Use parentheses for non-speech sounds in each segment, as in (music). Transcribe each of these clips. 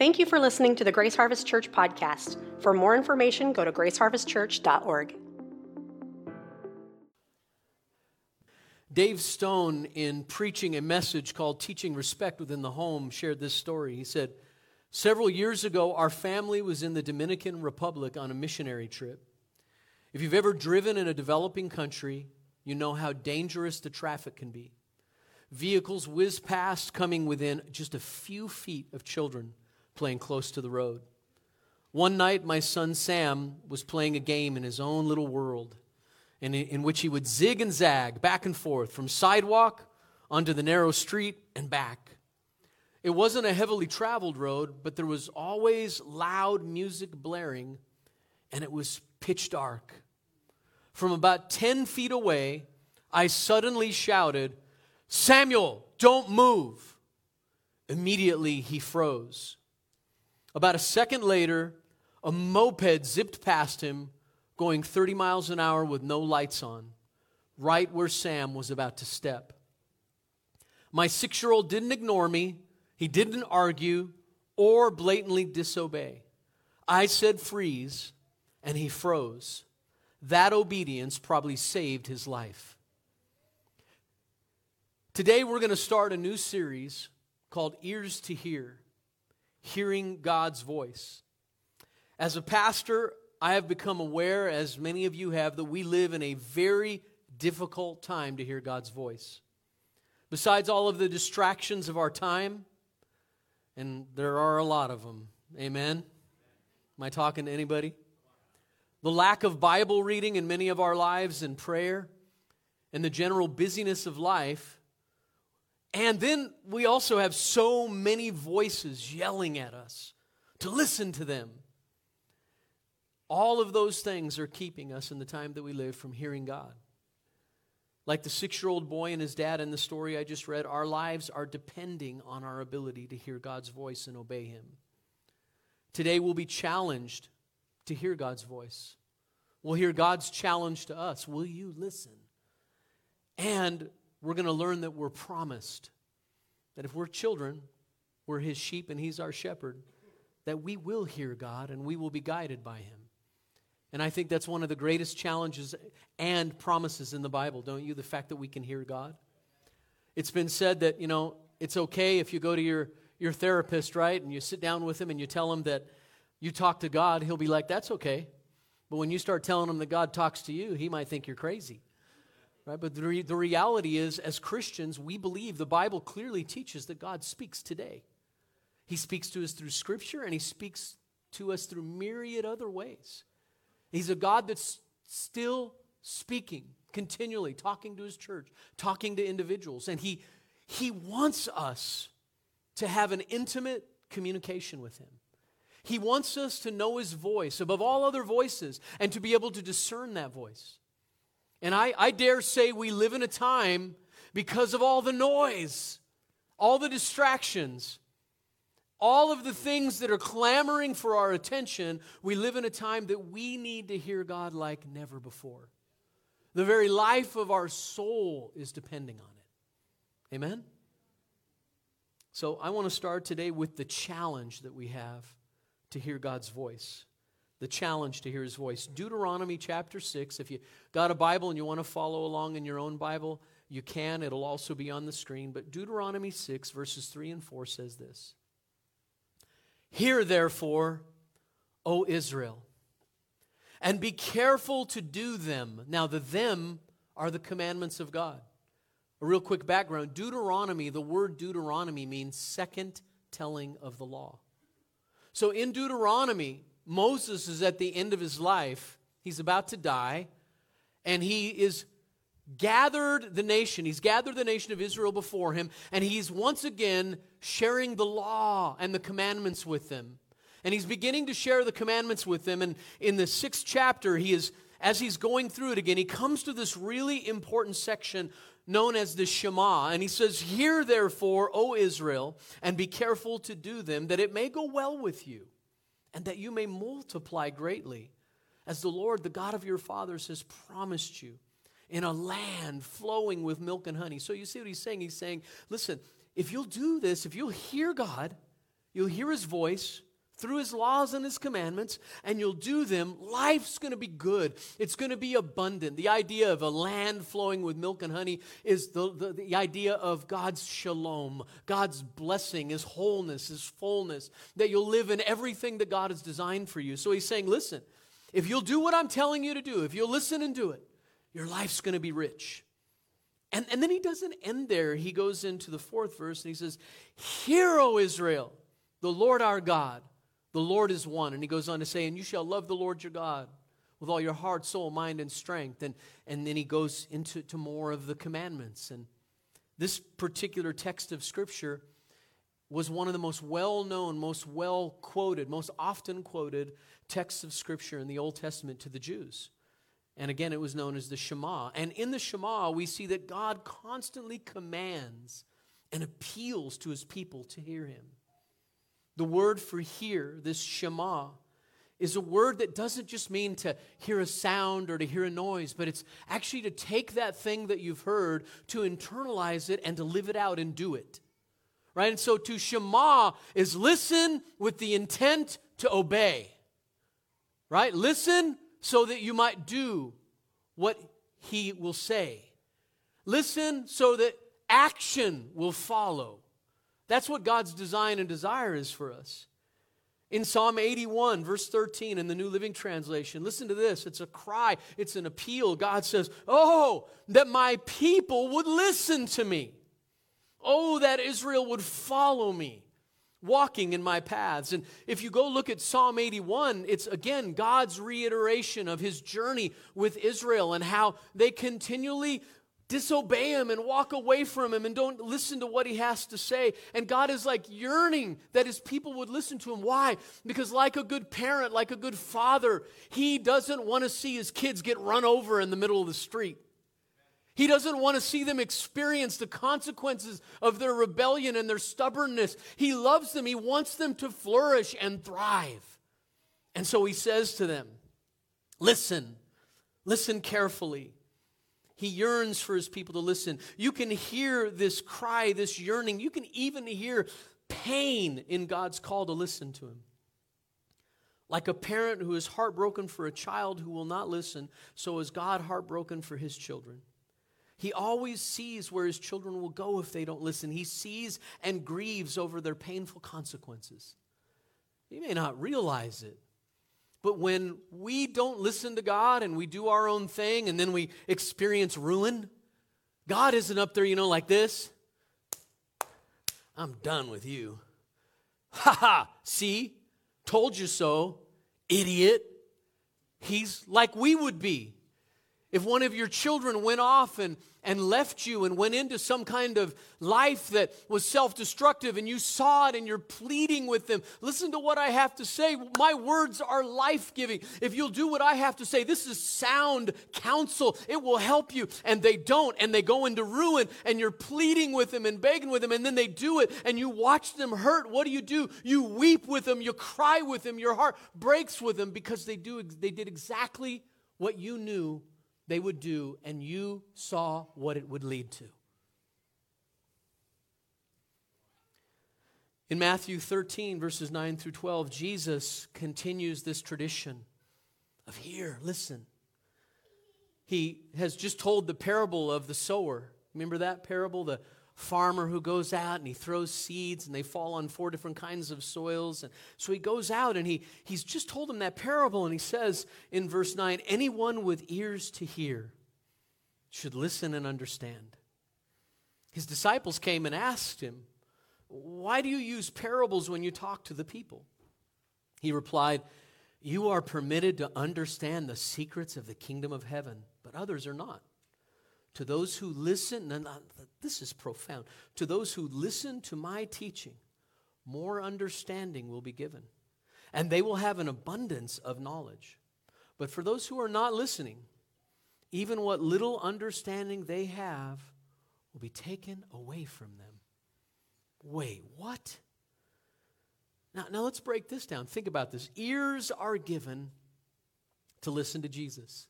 Thank you for listening to the Grace Harvest Church podcast. For more information, go to graceharvestchurch.org. Dave Stone, in preaching a message called Teaching Respect Within the Home, shared this story. He said, Several years ago, our family was in the Dominican Republic on a missionary trip. If you've ever driven in a developing country, you know how dangerous the traffic can be. Vehicles whiz past, coming within just a few feet of children playing close to the road. One night, my son Sam was playing a game in his own little world, in, in which he would zig and zag back and forth from sidewalk onto the narrow street and back. It wasn't a heavily traveled road, but there was always loud music blaring, and it was pitch dark. From about 10 feet away, I suddenly shouted, Samuel, don't move. Immediately, he froze. About a second later, a moped zipped past him, going 30 miles an hour with no lights on, right where Sam was about to step. My six year old didn't ignore me he didn't argue or blatantly disobey. I said freeze, and he froze. That obedience probably saved his life. Today, we're going to start a new series called Ears to Hear Hearing God's Voice. As a pastor, I have become aware, as many of you have, that we live in a very difficult time to hear God's voice. Besides all of the distractions of our time, and there are a lot of them. Amen? Am I talking to anybody? The lack of Bible reading in many of our lives and prayer, and the general busyness of life. And then we also have so many voices yelling at us to listen to them. All of those things are keeping us in the time that we live from hearing God. Like the six year old boy and his dad in the story I just read, our lives are depending on our ability to hear God's voice and obey Him. Today we'll be challenged to hear God's voice. We'll hear God's challenge to us. Will you listen? And we're going to learn that we're promised that if we're children, we're His sheep and He's our shepherd, that we will hear God and we will be guided by Him. And I think that's one of the greatest challenges and promises in the Bible, don't you? The fact that we can hear God. It's been said that, you know, it's okay if you go to your, your therapist, right, and you sit down with him and you tell him that you talk to God, he'll be like, that's okay. But when you start telling him that God talks to you, he might think you're crazy. Right? But the, re- the reality is, as Christians, we believe the Bible clearly teaches that God speaks today. He speaks to us through Scripture and He speaks to us through myriad other ways. He's a God that's still speaking continually, talking to his church, talking to individuals. And he, he wants us to have an intimate communication with him. He wants us to know his voice above all other voices and to be able to discern that voice. And I, I dare say we live in a time because of all the noise, all the distractions, all of the things that are clamoring for our attention, we live in a time that we need to hear God like never before. The very life of our soul is depending on it. Amen? So I want to start today with the challenge that we have to hear God's voice. The challenge to hear his voice. Deuteronomy chapter 6. If you got a Bible and you want to follow along in your own Bible, you can. It'll also be on the screen. But Deuteronomy 6, verses 3 and 4 says this Hear, therefore, O Israel, and be careful to do them. Now, the them are the commandments of God. A real quick background Deuteronomy, the word Deuteronomy means second telling of the law. So in Deuteronomy, Moses is at the end of his life. He's about to die, and he is gathered the nation. He's gathered the nation of Israel before him, and he's once again sharing the law and the commandments with them. And he's beginning to share the commandments with them. And in the sixth chapter, he is, as he's going through it again, he comes to this really important section known as the Shema. And he says, Hear therefore, O Israel, and be careful to do them, that it may go well with you, and that you may multiply greatly, as the Lord, the God of your fathers, has promised you in a land flowing with milk and honey. So you see what he's saying? He's saying, listen, if you'll do this, if you'll hear God, you'll hear his voice through his laws and his commandments, and you'll do them, life's going to be good. It's going to be abundant. The idea of a land flowing with milk and honey is the, the, the, idea of God's shalom, God's blessing, his wholeness, his fullness, that you'll live in everything that God has designed for you. So he's saying, listen, if you'll do what I'm telling you to do, if you'll listen and do it, your life's going to be rich. And, and then he doesn't end there. He goes into the fourth verse and he says, Hear, O Israel, the Lord our God the Lord is one. And he goes on to say, And you shall love the Lord your God with all your heart, soul, mind, and strength. And, and then he goes into to more of the commandments. And this particular text of Scripture was one of the most well known, most well quoted, most often quoted texts of Scripture in the Old Testament to the Jews. And again, it was known as the Shema. And in the Shema, we see that God constantly commands and appeals to his people to hear him. The word for hear, this Shema, is a word that doesn't just mean to hear a sound or to hear a noise, but it's actually to take that thing that you've heard, to internalize it, and to live it out and do it. Right? And so to Shema is listen with the intent to obey. Right? Listen so that you might do what he will say. Listen so that action will follow. That's what God's design and desire is for us. In Psalm 81, verse 13, in the New Living Translation, listen to this. It's a cry, it's an appeal. God says, Oh, that my people would listen to me. Oh, that Israel would follow me, walking in my paths. And if you go look at Psalm 81, it's again God's reiteration of his journey with Israel and how they continually disobey him and walk away from him and don't listen to what he has to say. And God is like yearning that his people would listen to him. Why? Because, like a good parent, like a good father, he doesn't want to see his kids get run over in the middle of the street. He doesn't want to see them experience the consequences of their rebellion and their stubbornness. He loves them, he wants them to flourish and thrive. And so he says to them, Listen, listen carefully. He yearns for his people to listen. You can hear this cry, this yearning. You can even hear pain in God's call to listen to him. Like a parent who is heartbroken for a child who will not listen, so is God heartbroken for his children. He always sees where his children will go if they don't listen. He sees and grieves over their painful consequences. You may not realize it, but when we don't listen to God and we do our own thing and then we experience ruin, God isn't up there, you know, like this. I'm done with you. Ha ha, see? Told you so, idiot. He's like we would be. If one of your children went off and and left you and went into some kind of life that was self destructive and you saw it and you're pleading with them, listen to what I have to say. My words are life giving. If you'll do what I have to say, this is sound counsel. It will help you. And they don't, and they go into ruin, and you're pleading with them and begging with them, and then they do it, and you watch them hurt. What do you do? You weep with them, you cry with them, your heart breaks with them because they, do, they did exactly what you knew they would do, and you saw what it would lead to. In Matthew 13, verses 9 through 12, Jesus continues this tradition of hear, listen. He has just told the parable of the sower. Remember that parable? The farmer who goes out and he throws seeds and they fall on four different kinds of soils. And so he goes out and he, he's just told him that parable and he says in verse 9 anyone with ears to hear should listen and understand. His disciples came and asked him, Why do you use parables when you talk to the people? He replied, You are permitted to understand the secrets of the kingdom of heaven, but others are not. To those who listen, and this is profound, to those who listen to my teaching, more understanding will be given, and they will have an abundance of knowledge. But for those who are not listening, even what little understanding they have will be taken away from them. Wait, what? Now, now let's break this down. Think about this. Ears are given to listen to Jesus.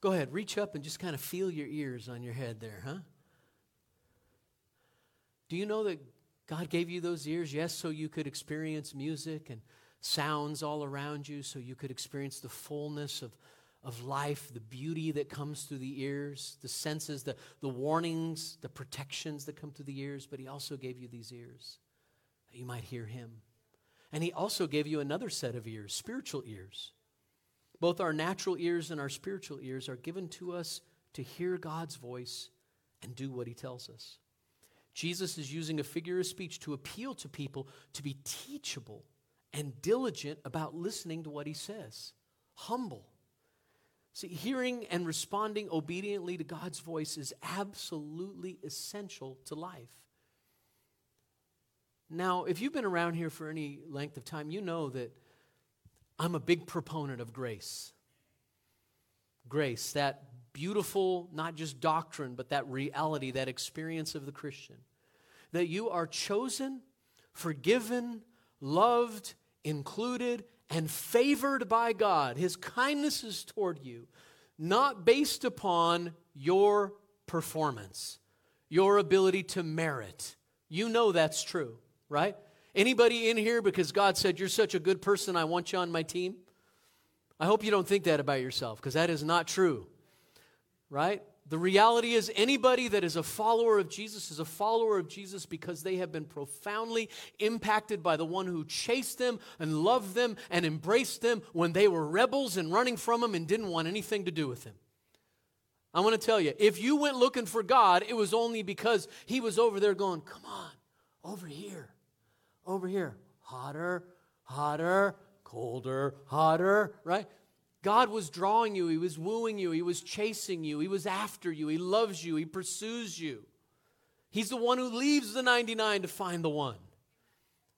Go ahead, reach up and just kind of feel your ears on your head there, huh? Do you know that God gave you those ears, yes, so you could experience music and sounds all around you, so you could experience the fullness of, of life, the beauty that comes through the ears, the senses, the, the warnings, the protections that come through the ears. But He also gave you these ears that you might hear Him. And He also gave you another set of ears, spiritual ears. Both our natural ears and our spiritual ears are given to us to hear God's voice and do what He tells us. Jesus is using a figure of speech to appeal to people to be teachable and diligent about listening to what he says, humble. See, hearing and responding obediently to God's voice is absolutely essential to life. Now, if you've been around here for any length of time, you know that I'm a big proponent of grace. Grace, that beautiful, not just doctrine, but that reality, that experience of the Christian. That you are chosen, forgiven, loved, included, and favored by God. His kindness is toward you, not based upon your performance, your ability to merit. You know that's true, right? Anybody in here because God said, You're such a good person, I want you on my team? I hope you don't think that about yourself because that is not true right? The reality is, anybody that is a follower of Jesus is a follower of Jesus because they have been profoundly impacted by the one who chased them and loved them and embraced them when they were rebels and running from him and didn't want anything to do with him. I want to tell you, if you went looking for God, it was only because he was over there going, Come on, over here, over here, hotter, hotter, colder, hotter, right? God was drawing you, He was wooing you, He was chasing you, He was after you, He loves you, He pursues you. He's the one who leaves the 99 to find the one.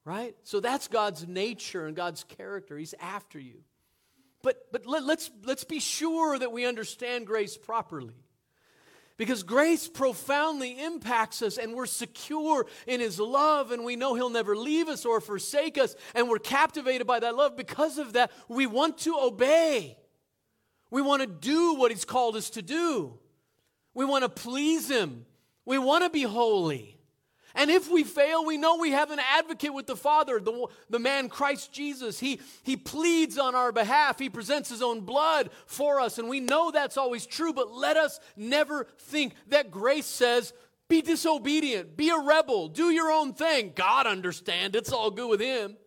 Right? So that's God's nature and God's character. He's after you. But, but let, let's, let's be sure that we understand grace properly. Because grace profoundly impacts us, and we're secure in His love, and we know He'll never leave us or forsake us, and we're captivated by that love. Because of that, we want to obey. We want to do what He's called us to do. We want to please Him. We want to be holy. And if we fail, we know we have an advocate with the Father, the, the man Christ Jesus. He, he pleads on our behalf, He presents His own blood for us. And we know that's always true, but let us never think that grace says, be disobedient, be a rebel, do your own thing. God understand, it's all good with Him.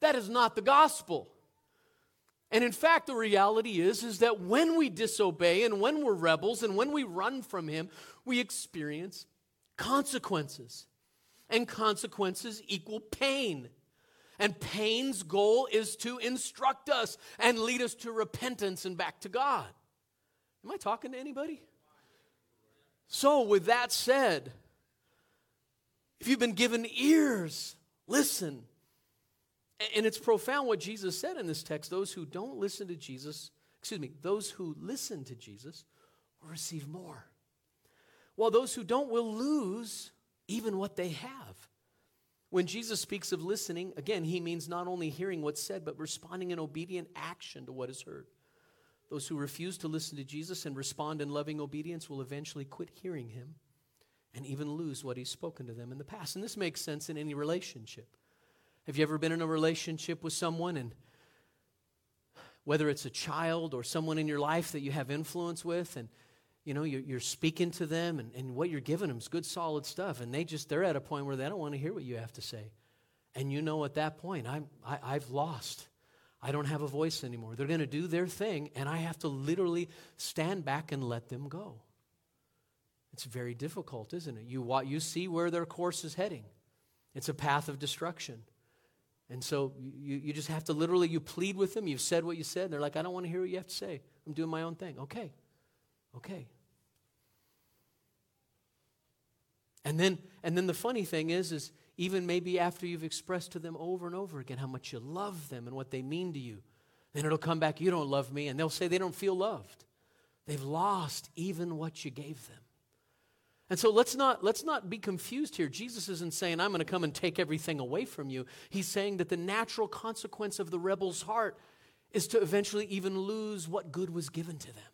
That is not the gospel. And in fact, the reality is, is that when we disobey and when we're rebels and when we run from Him, we experience consequences and consequences equal pain. And pain's goal is to instruct us and lead us to repentance and back to God. Am I talking to anybody? So, with that said, if you've been given ears, listen. And it's profound what Jesus said in this text. Those who don't listen to Jesus, excuse me, those who listen to Jesus will receive more. While those who don't will lose even what they have. When Jesus speaks of listening, again, he means not only hearing what's said, but responding in obedient action to what is heard. Those who refuse to listen to Jesus and respond in loving obedience will eventually quit hearing him and even lose what he's spoken to them in the past. And this makes sense in any relationship. Have you ever been in a relationship with someone and whether it's a child or someone in your life that you have influence with and you know, you're, you're speaking to them and, and what you're giving them is good, solid stuff. And they just, they're at a point where they don't want to hear what you have to say. And you know, at that point, I'm, I, I've lost. I don't have a voice anymore. They're going to do their thing, and I have to literally stand back and let them go. It's very difficult, isn't it? You, you see where their course is heading. It's a path of destruction. And so you, you just have to literally, you plead with them. You've said what you said. They're like, I don't want to hear what you have to say. I'm doing my own thing. Okay, Okay. And then, and then the funny thing is, is even maybe after you've expressed to them over and over again how much you love them and what they mean to you, then it'll come back, you don't love me, and they'll say they don't feel loved. They've lost even what you gave them. And so let's not, let's not be confused here. Jesus isn't saying, I'm going to come and take everything away from you. He's saying that the natural consequence of the rebel's heart is to eventually even lose what good was given to them.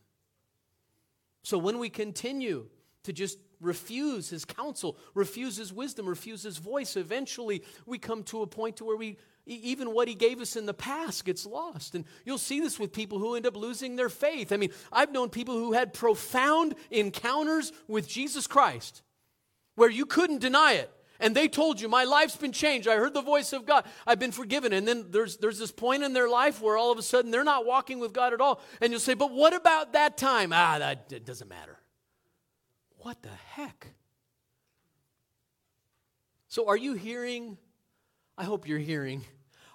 So when we continue to just refuse his counsel, refuse his wisdom, refuse his voice. Eventually, we come to a point to where we even what he gave us in the past gets lost. And you'll see this with people who end up losing their faith. I mean, I've known people who had profound encounters with Jesus Christ where you couldn't deny it. And they told you, My life's been changed. I heard the voice of God. I've been forgiven. And then there's, there's this point in their life where all of a sudden they're not walking with God at all. And you'll say, But what about that time? Ah, that it doesn't matter. What the heck? So, are you hearing? I hope you're hearing.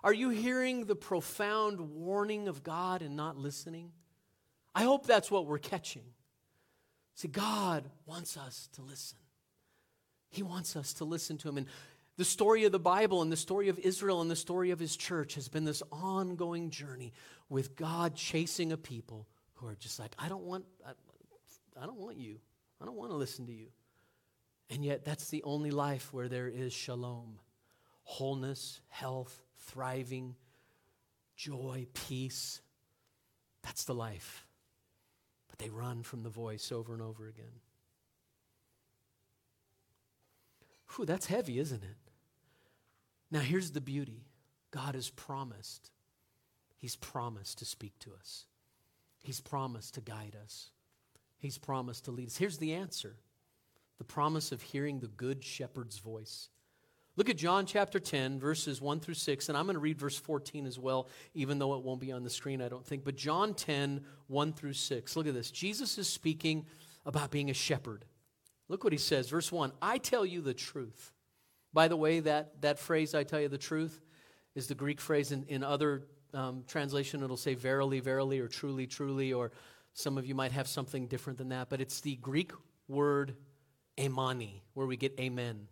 Are you hearing the profound warning of God and not listening? I hope that's what we're catching. See, God wants us to listen. He wants us to listen to Him. And the story of the Bible and the story of Israel and the story of His church has been this ongoing journey with God chasing a people who are just like, I don't want, I, I don't want you. I don't want to listen to you. And yet, that's the only life where there is shalom wholeness, health, thriving, joy, peace. That's the life. But they run from the voice over and over again. Whew, that's heavy, isn't it? Now, here's the beauty God has promised. He's promised to speak to us, He's promised to guide us, He's promised to lead us. Here's the answer the promise of hearing the good shepherd's voice. Look at John chapter 10, verses 1 through 6, and I'm going to read verse 14 as well, even though it won't be on the screen, I don't think. But John 10, 1 through 6. Look at this. Jesus is speaking about being a shepherd. Look what he says. Verse 1 I tell you the truth. By the way, that, that phrase, I tell you the truth, is the Greek phrase. In, in other um, translation, it'll say verily, verily, or truly, truly, or some of you might have something different than that. But it's the Greek word amani, where we get amen.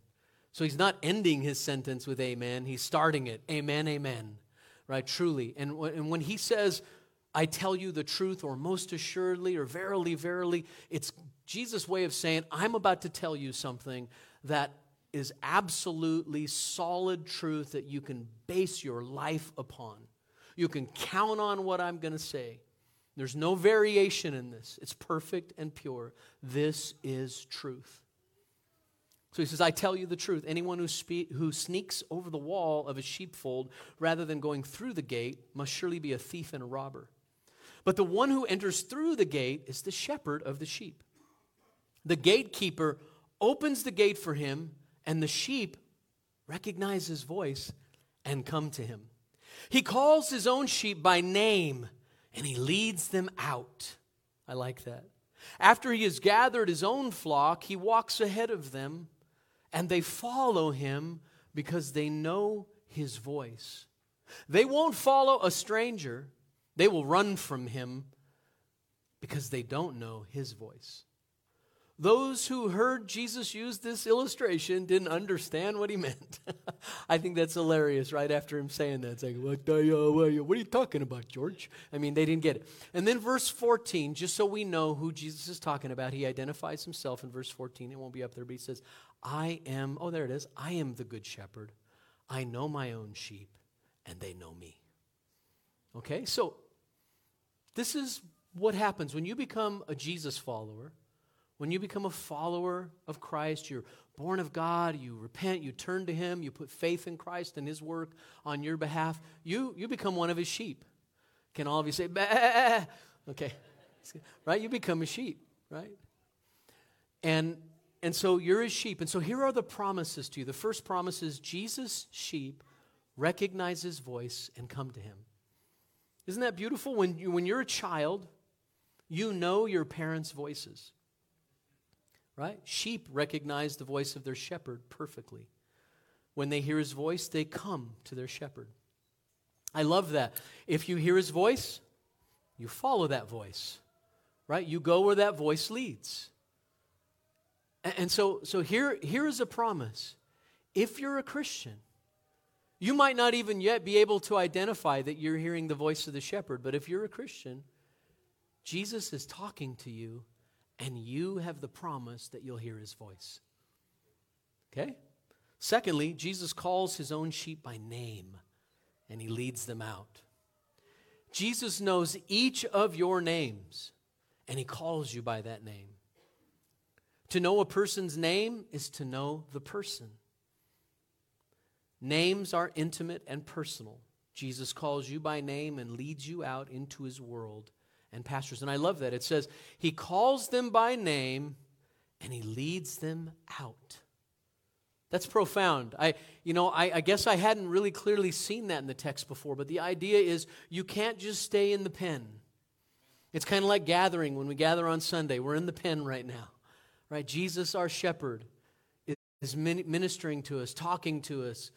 So he's not ending his sentence with amen, he's starting it. Amen, amen. Right? Truly. And, and when he says, I tell you the truth, or most assuredly, or verily, verily, it's Jesus' way of saying, I'm about to tell you something that is absolutely solid truth that you can base your life upon. You can count on what I'm going to say. There's no variation in this. It's perfect and pure. This is truth. So he says, I tell you the truth. Anyone who, spe- who sneaks over the wall of a sheepfold rather than going through the gate must surely be a thief and a robber. But the one who enters through the gate is the shepherd of the sheep. The gatekeeper opens the gate for him, and the sheep recognize his voice and come to him. He calls his own sheep by name and he leads them out. I like that. After he has gathered his own flock, he walks ahead of them, and they follow him because they know his voice. They won't follow a stranger, they will run from him because they don't know his voice. Those who heard Jesus use this illustration didn't understand what he meant. (laughs) I think that's hilarious right after him saying that. It's like, what, uh, what are you talking about, George? I mean, they didn't get it. And then verse 14, just so we know who Jesus is talking about, he identifies himself in verse 14. It won't be up there, but he says, I am, oh, there it is. I am the good shepherd. I know my own sheep, and they know me. Okay, so this is what happens when you become a Jesus follower when you become a follower of Christ, you're born of God, you repent, you turn to Him, you put faith in Christ and His work on your behalf, you, you become one of His sheep. Can all of you say, bah? Okay. Right? You become a sheep, right? And, and so you're His sheep. And so here are the promises to you. The first promise is Jesus' sheep recognize His voice and come to Him. Isn't that beautiful? When, you, when you're a child, you know your parents' voices right? Sheep recognize the voice of their shepherd perfectly. When they hear his voice, they come to their shepherd. I love that. If you hear his voice, you follow that voice, right? You go where that voice leads. And so, so here, here is a promise. If you're a Christian, you might not even yet be able to identify that you're hearing the voice of the shepherd, but if you're a Christian, Jesus is talking to you and you have the promise that you'll hear his voice. Okay? Secondly, Jesus calls his own sheep by name and he leads them out. Jesus knows each of your names and he calls you by that name. To know a person's name is to know the person. Names are intimate and personal. Jesus calls you by name and leads you out into his world and pastors. And I love that. It says, He calls them by name and He leads them out. That's profound. I, you know, I, I, guess I hadn't really clearly seen that in the text before, but the idea is you can't just stay in the pen. It's kind of like gathering when we gather on Sunday. We're in the pen right now, right? Jesus, our shepherd, is ministering to us, talking to us,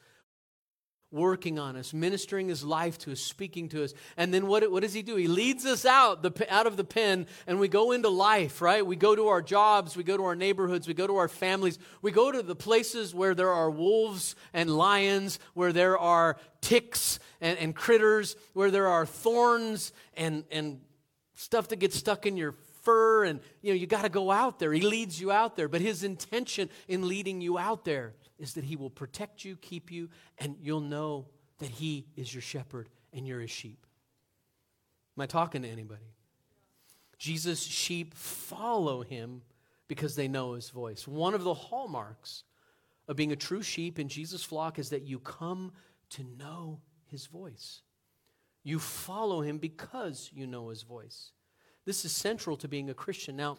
working on us, ministering his life to us, speaking to us. And then what, what does he do? He leads us out, the, out of the pen and we go into life, right? We go to our jobs, we go to our neighborhoods, we go to our families, we go to the places where there are wolves and lions, where there are ticks and, and critters, where there are thorns and, and stuff that gets stuck in your fur and you know you got to go out there he leads you out there but his intention in leading you out there is that He will protect you, keep you, and you'll know that He is your shepherd and you're His sheep. Am I talking to anybody? Jesus' sheep follow Him because they know His voice. One of the hallmarks of being a true sheep in Jesus' flock is that you come to know His voice. You follow Him because you know His voice. This is central to being a Christian. Now,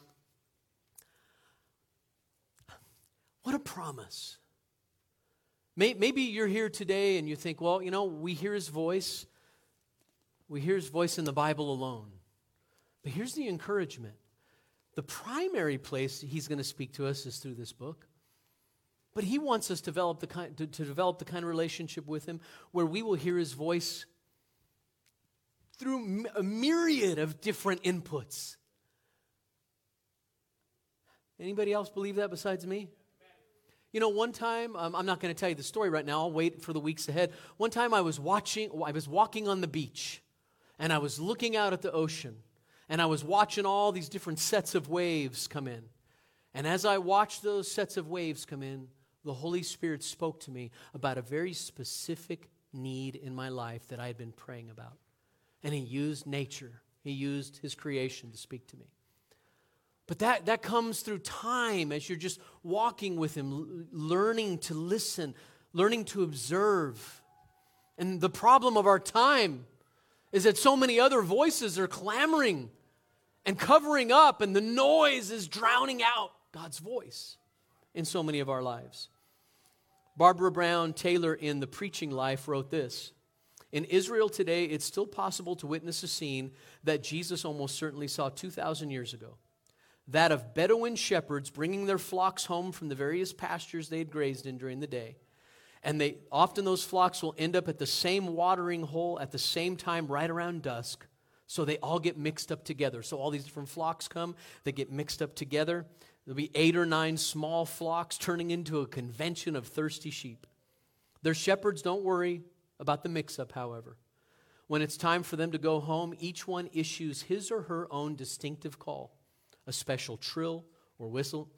what a promise. Maybe you're here today and you think, well, you know, we hear his voice. We hear his voice in the Bible alone. But here's the encouragement the primary place he's going to speak to us is through this book. But he wants us to develop, the kind, to, to develop the kind of relationship with him where we will hear his voice through a myriad of different inputs. Anybody else believe that besides me? You know, one time, um, I'm not going to tell you the story right now. I'll wait for the weeks ahead. One time I was watching, I was walking on the beach and I was looking out at the ocean and I was watching all these different sets of waves come in. And as I watched those sets of waves come in, the Holy Spirit spoke to me about a very specific need in my life that I had been praying about. And He used nature, He used His creation to speak to me. But that, that comes through time as you're just walking with Him, learning to listen, learning to observe. And the problem of our time is that so many other voices are clamoring and covering up, and the noise is drowning out God's voice in so many of our lives. Barbara Brown Taylor in The Preaching Life wrote this In Israel today, it's still possible to witness a scene that Jesus almost certainly saw 2,000 years ago that of Bedouin shepherds bringing their flocks home from the various pastures they had grazed in during the day. And they often those flocks will end up at the same watering hole at the same time right around dusk. So they all get mixed up together. So all these different flocks come, they get mixed up together. There'll be eight or nine small flocks turning into a convention of thirsty sheep. Their shepherds don't worry about the mix up, however. When it's time for them to go home, each one issues his or her own distinctive call a special trill or whistle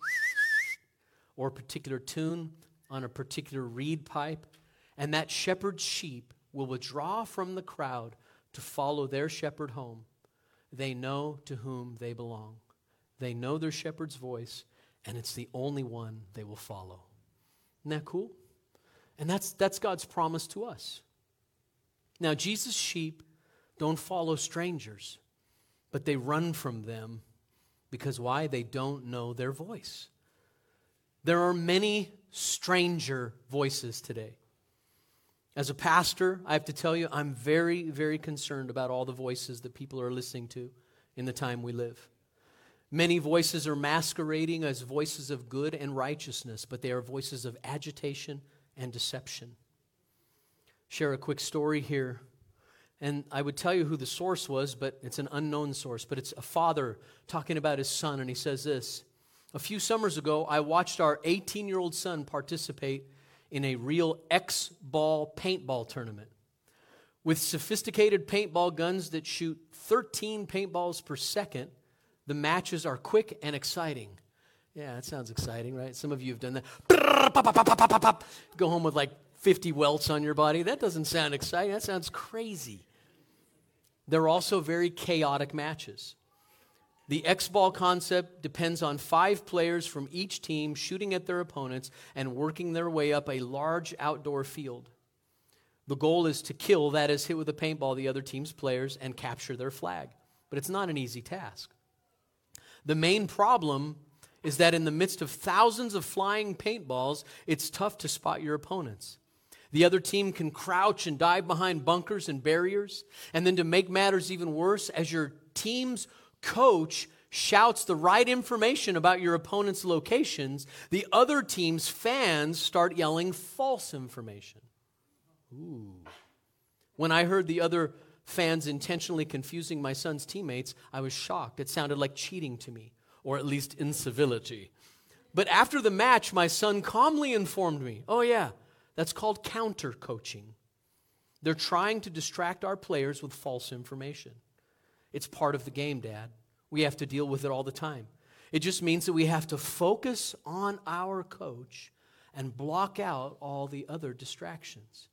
(laughs) or a particular tune on a particular reed pipe, and that shepherd's sheep will withdraw from the crowd to follow their shepherd home. They know to whom they belong. They know their shepherd's voice, and it's the only one they will follow. Isn't that cool? And that's, that's God's promise to us. Now, Jesus' sheep don't follow strangers, but they run from them because why? They don't know their voice. There are many stranger voices today. As a pastor, I have to tell you, I'm very, very concerned about all the voices that people are listening to in the time we live. Many voices are masquerading as voices of good and righteousness, but they are voices of agitation and deception. Share a quick story here. And I would tell you who the source was, but it's an unknown source. But it's a father talking about his son, and he says this A few summers ago, I watched our 18 year old son participate in a real X ball paintball tournament. With sophisticated paintball guns that shoot 13 paintballs per second, the matches are quick and exciting. Yeah, that sounds exciting, right? Some of you have done that. Go home with like 50 welts on your body. That doesn't sound exciting. That sounds crazy. They're also very chaotic matches. The X ball concept depends on five players from each team shooting at their opponents and working their way up a large outdoor field. The goal is to kill, that is, hit with a paintball, the other team's players and capture their flag. But it's not an easy task. The main problem is that in the midst of thousands of flying paintballs, it's tough to spot your opponents. The other team can crouch and dive behind bunkers and barriers. And then to make matters even worse, as your team's coach shouts the right information about your opponent's locations, the other team's fans start yelling false information. Ooh. When I heard the other fans intentionally confusing my son's teammates, I was shocked. It sounded like cheating to me, or at least incivility. But after the match, my son calmly informed me oh, yeah, that's called counter coaching. They're trying to distract our players with false information. It's part of the game, Dad. We have to deal with it all the time. It just means that we have to focus on our coach and block out all the other distractions.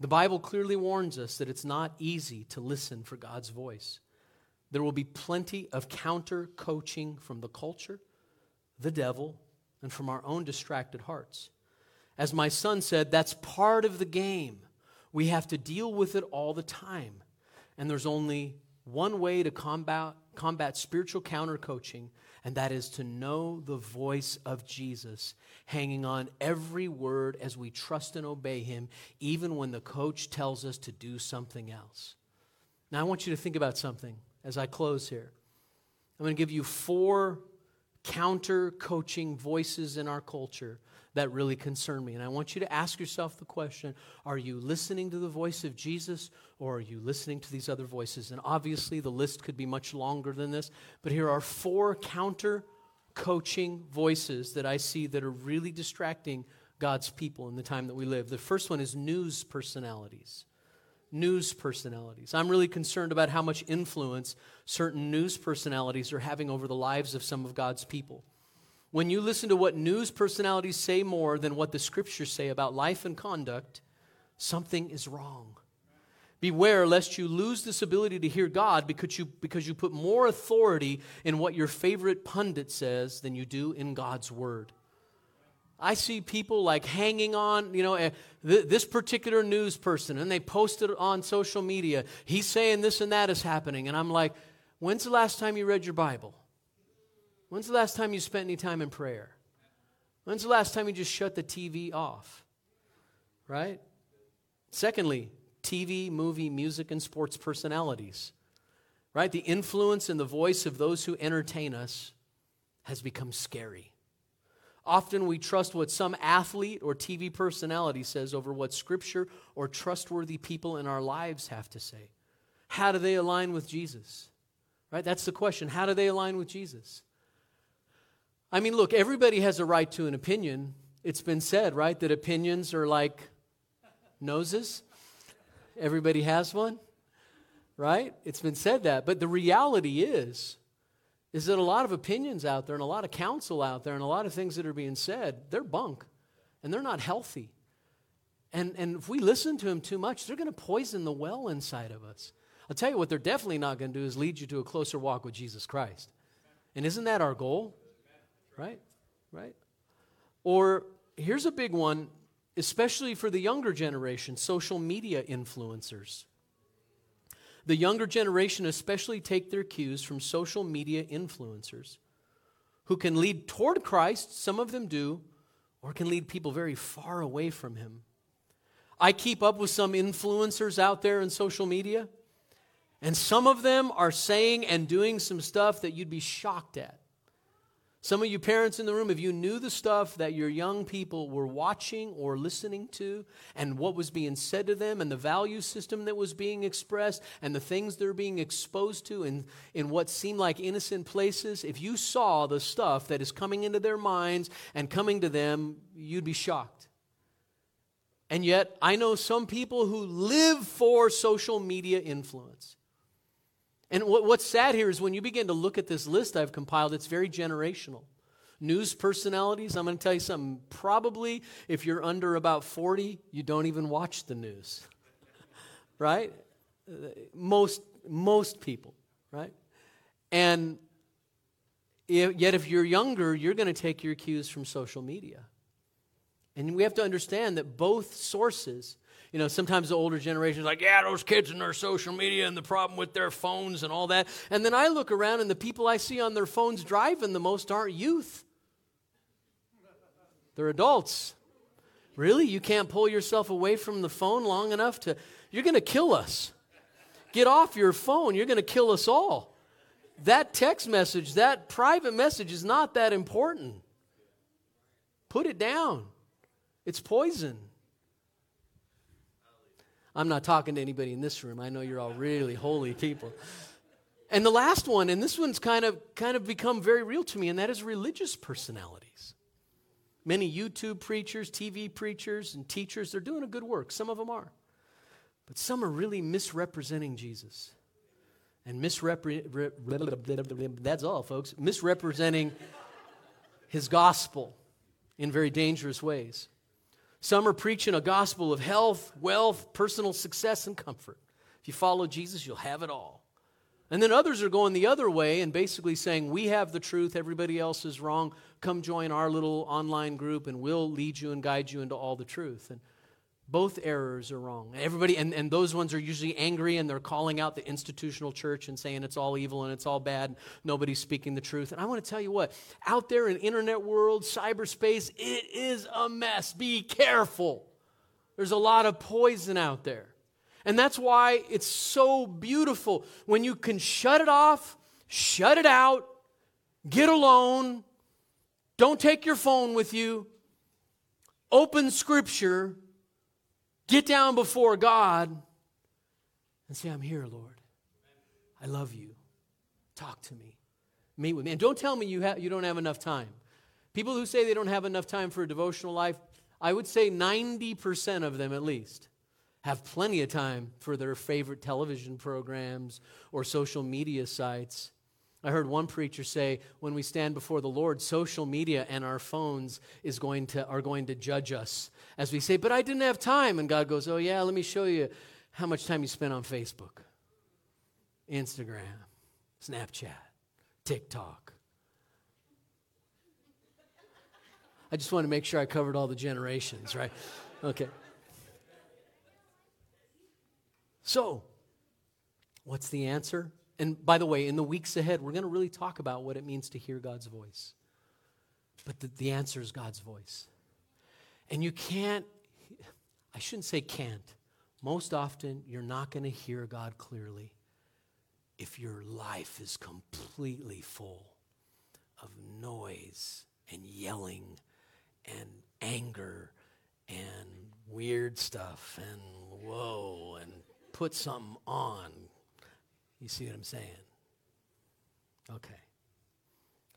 The Bible clearly warns us that it's not easy to listen for God's voice. There will be plenty of counter coaching from the culture, the devil, and from our own distracted hearts. As my son said, that's part of the game. We have to deal with it all the time. And there's only one way to combat, combat spiritual counter coaching, and that is to know the voice of Jesus, hanging on every word as we trust and obey him, even when the coach tells us to do something else. Now, I want you to think about something as I close here. I'm going to give you four counter coaching voices in our culture that really concern me. And I want you to ask yourself the question are you listening to the voice of Jesus or are you listening to these other voices? And obviously, the list could be much longer than this, but here are four counter coaching voices that I see that are really distracting God's people in the time that we live. The first one is news personalities. News personalities. I'm really concerned about how much influence certain news personalities are having over the lives of some of God's people. When you listen to what news personalities say more than what the scriptures say about life and conduct, something is wrong. Beware lest you lose this ability to hear God because you, because you put more authority in what your favorite pundit says than you do in God's word. I see people like hanging on, you know, eh, th- this particular news person, and they post it on social media. He's saying this and that is happening. And I'm like, when's the last time you read your Bible? When's the last time you spent any time in prayer? When's the last time you just shut the TV off? Right? Secondly, TV, movie, music, and sports personalities. Right? The influence and the voice of those who entertain us has become scary. Often we trust what some athlete or TV personality says over what scripture or trustworthy people in our lives have to say. How do they align with Jesus? Right? That's the question. How do they align with Jesus? I mean, look, everybody has a right to an opinion. It's been said, right, that opinions are like noses. Everybody has one, right? It's been said that. But the reality is, is that a lot of opinions out there and a lot of counsel out there and a lot of things that are being said, they're bunk and they're not healthy. And, and if we listen to them too much, they're going to poison the well inside of us. I'll tell you what they're definitely not going to do is lead you to a closer walk with Jesus Christ. And isn't that our goal? Right? Right? Or here's a big one, especially for the younger generation social media influencers. The younger generation especially take their cues from social media influencers who can lead toward Christ, some of them do, or can lead people very far away from Him. I keep up with some influencers out there in social media, and some of them are saying and doing some stuff that you'd be shocked at. Some of you parents in the room, if you knew the stuff that your young people were watching or listening to, and what was being said to them, and the value system that was being expressed, and the things they're being exposed to in, in what seemed like innocent places, if you saw the stuff that is coming into their minds and coming to them, you'd be shocked. And yet, I know some people who live for social media influence. And what, what's sad here is when you begin to look at this list I've compiled, it's very generational. News personalities, I'm going to tell you something. Probably if you're under about 40, you don't even watch the news. right? Most, most people, right? And Yet, if you're younger, you're going to take your cues from social media. And we have to understand that both sources, you know, sometimes the older generation is like, yeah, those kids and their social media and the problem with their phones and all that. And then I look around and the people I see on their phones driving the most aren't youth, they're adults. Really? You can't pull yourself away from the phone long enough to, you're going to kill us. Get off your phone. You're going to kill us all. That text message, that private message is not that important. Put it down. It's poison. I'm not talking to anybody in this room. I know you're all really holy people. And the last one, and this one's kind of kind of become very real to me, and that is religious personalities. Many YouTube preachers, TV preachers, and teachers, they're doing a good work. Some of them are. But some are really misrepresenting Jesus. And misrepresenting, that's all, folks, misrepresenting his gospel in very dangerous ways. Some are preaching a gospel of health, wealth, personal success, and comfort. If you follow Jesus, you'll have it all. And then others are going the other way and basically saying, We have the truth, everybody else is wrong. Come join our little online group and we'll lead you and guide you into all the truth. And both errors are wrong. Everybody, and, and those ones are usually angry and they're calling out the institutional church and saying it's all evil and it's all bad. And nobody's speaking the truth. And I want to tell you what, out there in internet world, cyberspace, it is a mess. Be careful. There's a lot of poison out there. And that's why it's so beautiful when you can shut it off, shut it out, get alone, don't take your phone with you, open scripture Get down before God and say, I'm here, Lord. I love you. Talk to me. Meet with me. And don't tell me you, ha- you don't have enough time. People who say they don't have enough time for a devotional life, I would say 90% of them at least have plenty of time for their favorite television programs or social media sites. I heard one preacher say when we stand before the Lord, social media and our phones is going to, are going to judge us. As we say, but I didn't have time. And God goes, Oh, yeah, let me show you how much time you spent on Facebook, Instagram, Snapchat, TikTok. I just want to make sure I covered all the generations, right? Okay. So, what's the answer? And by the way, in the weeks ahead, we're going to really talk about what it means to hear God's voice. But the, the answer is God's voice. And you can't, I shouldn't say can't. Most often, you're not going to hear God clearly if your life is completely full of noise and yelling and anger and weird stuff and whoa and put something on you see what I'm saying? Okay.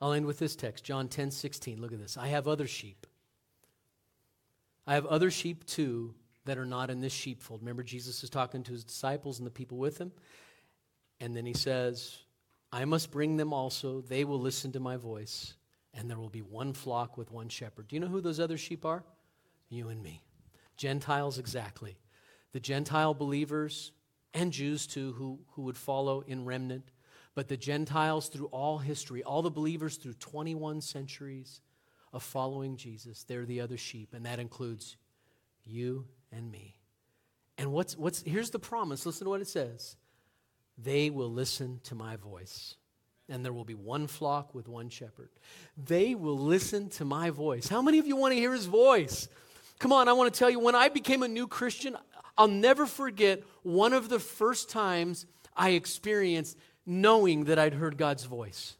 I'll end with this text, John 10 16. Look at this. I have other sheep. I have other sheep too that are not in this sheepfold. Remember, Jesus is talking to his disciples and the people with him. And then he says, I must bring them also. They will listen to my voice, and there will be one flock with one shepherd. Do you know who those other sheep are? You and me. Gentiles, exactly. The Gentile believers and Jews too, who, who would follow in remnant. But the Gentiles through all history, all the believers through 21 centuries of following Jesus, they're the other sheep, and that includes you and me. And what's, what's here's the promise listen to what it says they will listen to my voice. And there will be one flock with one shepherd. They will listen to my voice. How many of you want to hear his voice? Come on, I want to tell you, when I became a new Christian, I'll never forget one of the first times I experienced knowing that I'd heard God's voice.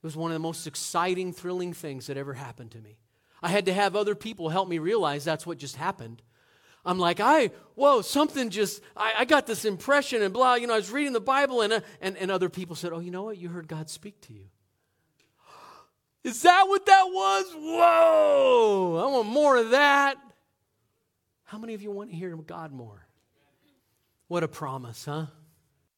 It was one of the most exciting, thrilling things that ever happened to me. I had to have other people help me realize that's what just happened. I'm like, I, whoa, something just, I, I got this impression and blah, you know, I was reading the Bible and, uh, and, and other people said, oh, you know what? You heard God speak to you. (gasps) Is that what that was? Whoa, I want more of that. How many of you want to hear God more? What a promise, huh?